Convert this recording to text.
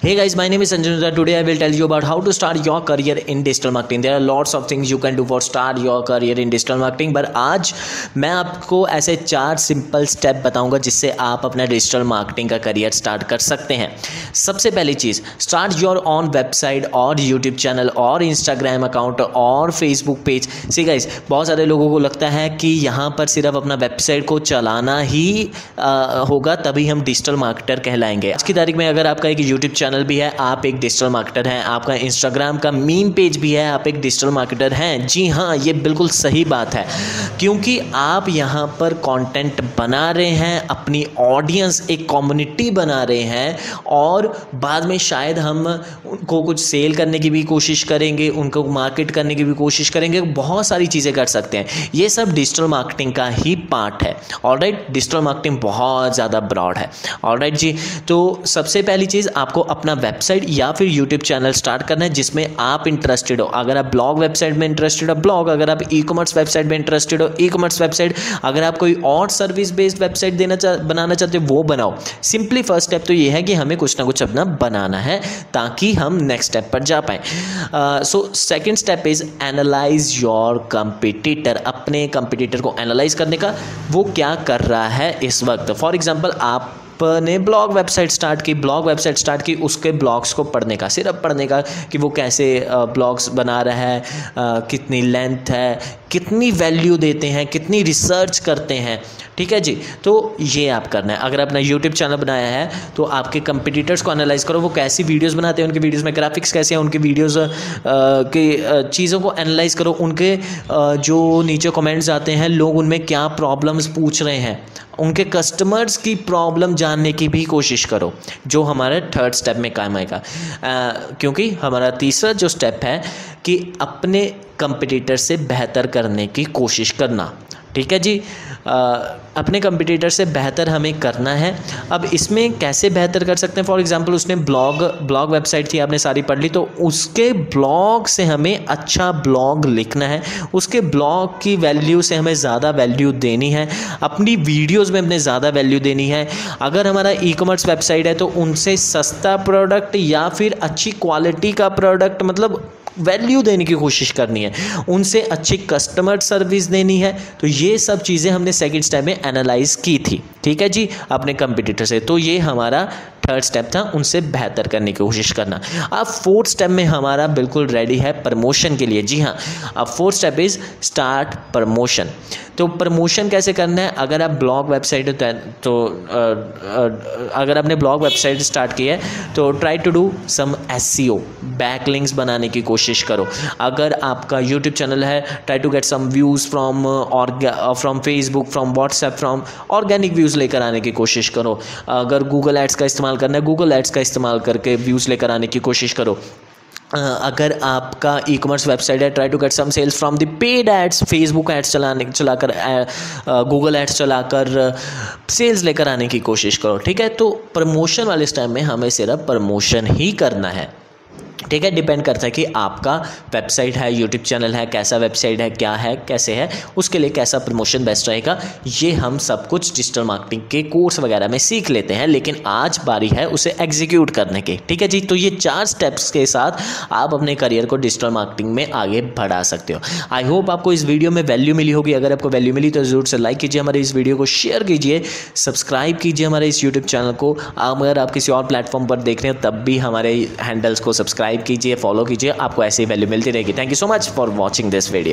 Hey guys, my name is Sanjay Today I will tell you about how to start your career in digital marketing. There are lots of things you can do for start your career in digital marketing. आज मैं आपको ऐसे चार simple step बताऊँगा जिससे आप अपना digital marketing का करियर स्टार्ट कर सकते हैं सबसे पहली चीज़ स्टार्ट योर ऑन वेबसाइट और यूट्यूब चैनल और इंस्टाग्राम अकाउंट और फेसबुक पेज सी गाइज़ बहुत सारे लोगों को लगता है कि यहाँ पर सिर्फ़ अपना वेबसाइट को चलाना ही आ, होगा तभी हम डिजिटल मार्केटर कहलाएँगे आज की तारीख में अगर आपका एक यूट्यूब चैनल भी है, आप एक डिजिटल मार्केटर हैं, आपका इंस्टाग्राम का मीम पेज भी है, आप एक डिजिटल मार्केटर हैं। जी हाँ ये बिल्कुल सही बात है, क्योंकि आप यहाँ पर कंटेंट बना रहे हैं, अपनी ऑडियंस एक कम्युनिटी बना रहे हैं, और बाद में शायद हम उनको कुछ सेल करने की भी कोशिश करेंगे, उनको मार्केट करने की भी कोशिश करेंगे, बहुत सारी चीज़ें कर सकते हैं। ये सब डिजिटल मार्केटिंग का ही पार्ट है। और डिजिटल मार्केटिंग बहुत ज़्यादा ब्रॉड है। और जी तो सबसे पहली चीज़ आपको अपना वेबसाइट या फिर यूट्यूब चैनल स्टार्ट करना है, जिसमें आप इंटरेस्टेड हो। अगर आप ब्लॉग वेबसाइट में इंटरेस्टेड हो ब्लॉग अगर आप ई कॉमर्स वेबसाइट में इंटरेस्टेड हो ई कॉमर्स वेबसाइट अगर आप कोई और सर्विस बेस्ड वेबसाइट देना चाह बनाना चाहते हो, वो बनाओ। सिंपली फ़र्स्ट स्टेप तो ये है कि हमें कुछ ना कुछ अपना बनाना है, ताकि हम नेक्स्ट स्टेप पर जा पाए। So second step is analyse your competitor अपने कंपिटिटर को एनालाइज करने का, वो क्या कर रहा है इस वक्त? फॉर एग्ज़ाम्पल आप ने ब्लॉग वेबसाइट स्टार्ट की ब्लॉग वेबसाइट स्टार्ट की, उसके ब्लॉग्स को पढ़ने का, सिर्फ़ पढ़ने का कि वो कैसे ब्लॉग्स बना रहा है कितनी लेंथ है, कितनी वैल्यू देते हैं, कितनी रिसर्च करते हैं। ठीक है जी? तो ये आप करना है। अगर आपने यूट्यूब चैनल बनाया है तो आपके कंपिटिटर्स को एनालाइज करो, वो कैसी वीडियोस बनाते हैं, उनके वीडियोस में ग्राफिक्स कैसे हैं, उनके वीडियोस के चीज़ों को एनालाइज करो, उनके जो नीचे कमेंट्स आते हैं, लोग उनमें क्या प्रॉब्लम्स पूछ रहे हैं। उनके कस्टमर्स की प्रॉब्लम जानने की भी कोशिश करो, जो हमारे थर्ड स्टेप में काम आएगा। क्योंकि हमारा तीसरा जो स्टेप है कि अपने कंपटीटर से बेहतर करने की कोशिश करना। ठीक है जी? आ, अपने कंपटीटर से बेहतर हमें करना है। अब इसमें कैसे बेहतर कर सकते हैं? फॉर एग्जांपल उसने ब्लॉग ब्लॉग वेबसाइट थी आपने सारी पढ़ ली तो उसके ब्लॉग से हमें अच्छा ब्लॉग लिखना है। उसके ब्लॉग की वैल्यू से हमें ज़्यादा वैल्यू देनी है। अपनी वीडियोज़ में हमें ज़्यादा वैल्यू देनी है। अगर हमारा ई कॉमर्स वेबसाइट है तो उनसे सस्ता प्रोडक्ट या फिर अच्छी क्वालिटी का प्रोडक्ट मतलब वैल्यू देने की कोशिश करनी है। उनसे अच्छी कस्टमर सर्विस देनी है। तो ये सब चीज़ें हमने सेकेंड स्टेप में एनालाइज की थी। ठीक है जी? अपने कंपिटिटर से। तो ये हमारा थर्ड स्टेप था, उनसे बेहतर करने की कोशिश करना। अब फोर्थ स्टेप में हमारा बिल्कुल रेडी है प्रमोशन के लिए। जी हाँ। अब fourth step is start promotion तो प्रमोशन कैसे करना है? अगर आप ब्लॉग वेबसाइट तो अगर आपने ब्लॉग वेबसाइट स्टार्ट की है तो try to do some S E O backlinks बनाने की कोशिश करो। अगर आपका यूट्यूब चैनल है, try to get some views from और from Facebook from WhatsApp from organic views लेकर आने की कोशिश करो। अगर गूगल एड्स का इस्तेमाल करना है गूगल एड्स का इस्तेमाल करके व्यूज़ लेकर आने की कोशिश करो। अगर आपका ई कॉमर्स वेबसाइट है try to get some sales from the paid ads Facebook ads चलाने, चलाकर गूगल एड्स चलाकर सेल्स लेकर आने की कोशिश करो, ठीक है? तो प्रमोशन वाले इस टाइम में हमें सिर्फ़ प्रमोशन ही करना है। ठीक है डिपेंड करता है कि आपका वेबसाइट है यूट्यूब चैनल है, कैसा वेबसाइट है, क्या है, कैसे है, उसके लिए कैसा प्रमोशन बेस्ट रहेगा, ये हम सब कुछ डिजिटल मार्केटिंग के कोर्स वगैरह में सीख लेते हैं, लेकिन आज बारी है उसे एग्जीक्यूट करने की, ठीक है जी? तो ये चार स्टेप्स के साथ आप अपने करियर को डिजिटल मार्केटिंग में आगे बढ़ा सकते हो। आई होप आपको इस वीडियो में वैल्यू मिली होगी, अगर आपको वैल्यू मिली तो ज़रूर से लाइक कीजिए हमारे इस वीडियो को शेयर कीजिए सब्सक्राइब कीजिए हमारे इस यूट्यूब चैनल को। अगर आप किसी और प्लेटफॉर्म पर देख रहे हो, तब भी हमारे हैंडल्स को सब्सक्राइब कीजिए फॉलो कीजिए, आपको ऐसी वैल्यू मिलती रहेगी। Thank you so much for watching this video